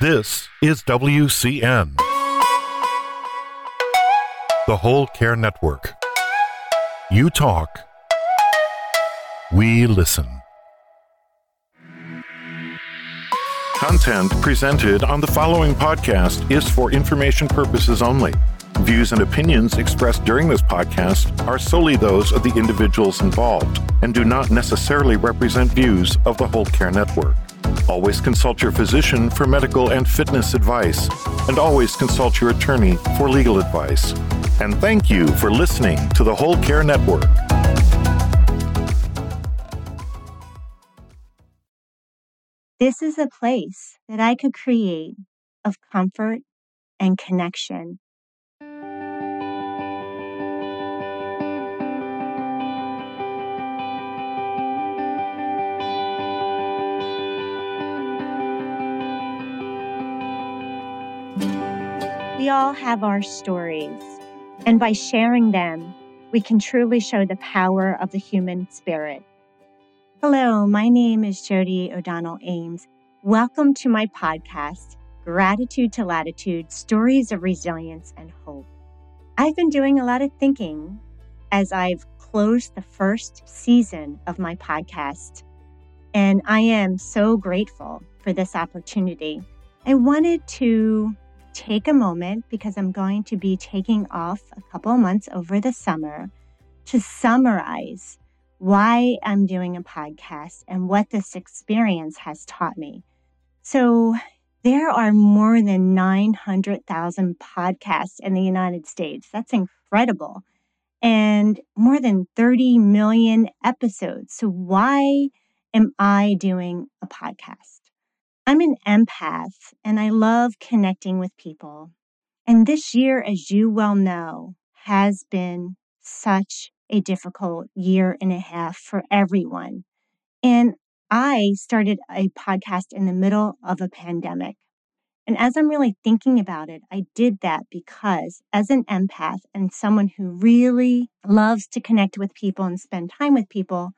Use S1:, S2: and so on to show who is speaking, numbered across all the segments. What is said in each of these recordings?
S1: This is WCN, the Whole Care Network. You talk, we listen. Content presented on the following podcast is for information purposes only. Views and opinions expressed during this podcast are solely those of the individuals involved and do not necessarily represent views of the Whole Care Network. Always consult your physician for medical and fitness advice, and always consult your attorney for legal advice. And thank you for listening to the Whole Care Network.
S2: This is a place that I could create of comfort and connection. We all have our stories, and by sharing them, we can truly show the power of the human spirit. Hello, my name is Jody O'Donnell Ames. Welcome to my podcast, Gratitude to Latitude Stories of Resilience and Hope. I've been doing a lot of thinking as I've closed the first season of my podcast, and I am so grateful for this opportunity. I wanted to take a moment because I'm going to be taking off a couple months over the summer to summarize why I'm doing a podcast and what this experience has taught me. So, there are more than 900,000 podcasts in the United States. That's incredible. And more than 30 million episodes. So, why am I doing a podcast? I'm an empath and I love connecting with people. And this year, as you well know, has been such a difficult year and a half for everyone. And I started a podcast in the middle of a pandemic. And as I'm really thinking about it, I did that because as an empath and someone who really loves to connect with people and spend time with people,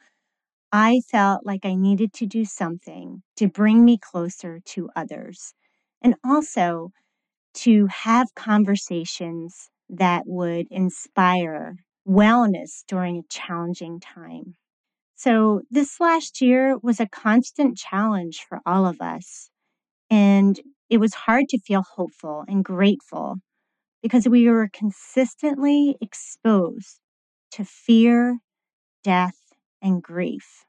S2: I felt like I needed to do something to bring me closer to others and also to have conversations that would inspire wellness during a challenging time. So, this last year was a constant challenge for all of us. And it was hard to feel hopeful and grateful because we were consistently exposed to fear, death, and grief.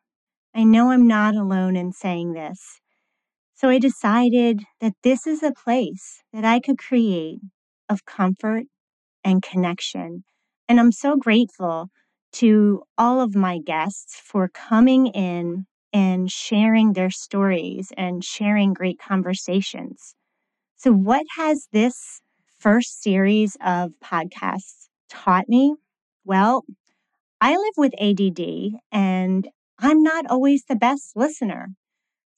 S2: I know I'm not alone in saying this. So I decided that this is a place that I could create of comfort and connection. And I'm so grateful to all of my guests for coming in and sharing their stories and sharing great conversations. So, what has this first series of podcasts taught me? Well, I live with ADD and I'm not always the best listener.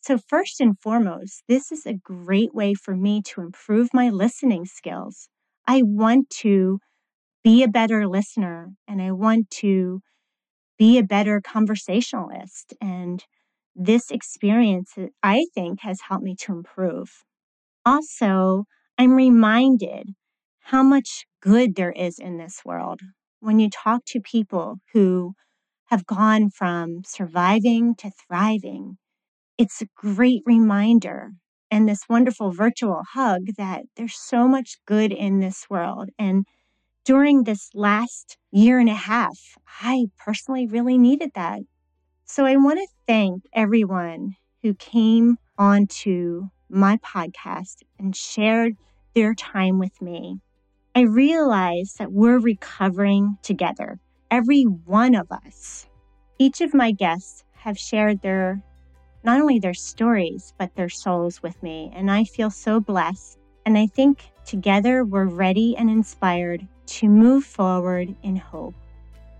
S2: So, first and foremost, this is a great way for me to improve my listening skills. I want to be a better listener and I want to be a better conversationalist. And this experience, I think, has helped me to improve. Also, I'm reminded how much good there is in this world. When you talk to people who have gone from surviving to thriving. It's a great reminder and this wonderful virtual hug that there's so much good in this world. And during this last year and a half, I personally really needed that. So I want to thank everyone who came onto my podcast and shared their time with me. I realize that we're recovering together every one of us. Each of my guests have shared their not only their stories, but their souls with me. And I feel so blessed. And I think together we're ready and inspired to move forward in hope.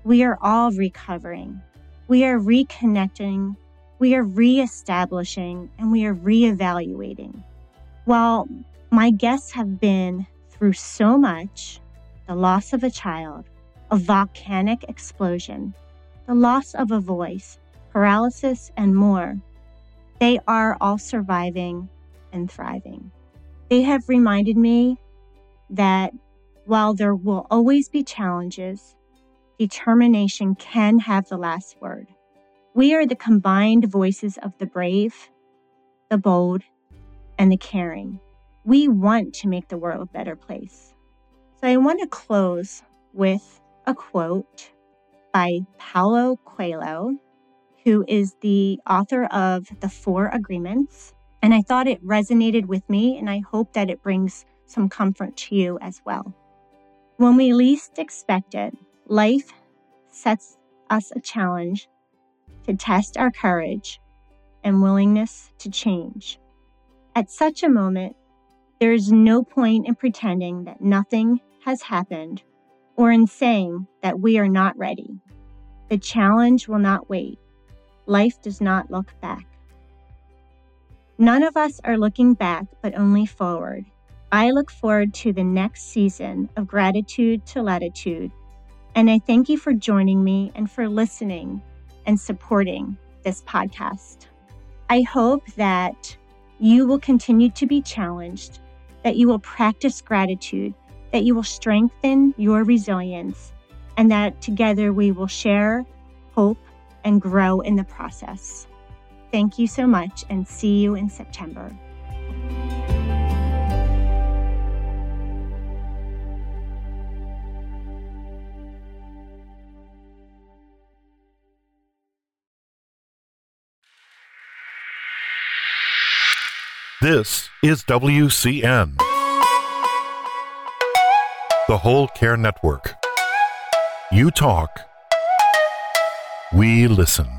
S2: We are all recovering. We are reconnecting. We are reestablishing and we are reevaluating. While my guests have been through so much the loss of a child, a volcanic explosion, the loss of a voice, paralysis, and more they are all surviving and thriving. They have reminded me that while there will always be challenges, determination can have the last word. We are the combined voices of the brave, the bold, and the caring. We want to make the world a better place. So I want to close with a quote by Paulo Coelho, who is the author of The Four Agreements. And I thought it resonated with me, and I hope that it brings some comfort to you as well. When we least expect it, life sets us a challenge to test our courage and willingness to change. At such a moment, there is no point in pretending that nothing has happened or in saying that we are not ready. The challenge will not wait. Life does not look back. None of us are looking back, but only forward. I look forward to the next season of Gratitude to Latitude, and I thank you for joining me and for listening and supporting this podcast. I hope that you will continue to be challenged, that you will practice gratitude, that you will strengthen your resilience, and that together we will share hope and grow in the process. Thank you so much and see you in September.
S1: This is WCN, the Whole Care Network. You talk, we listen.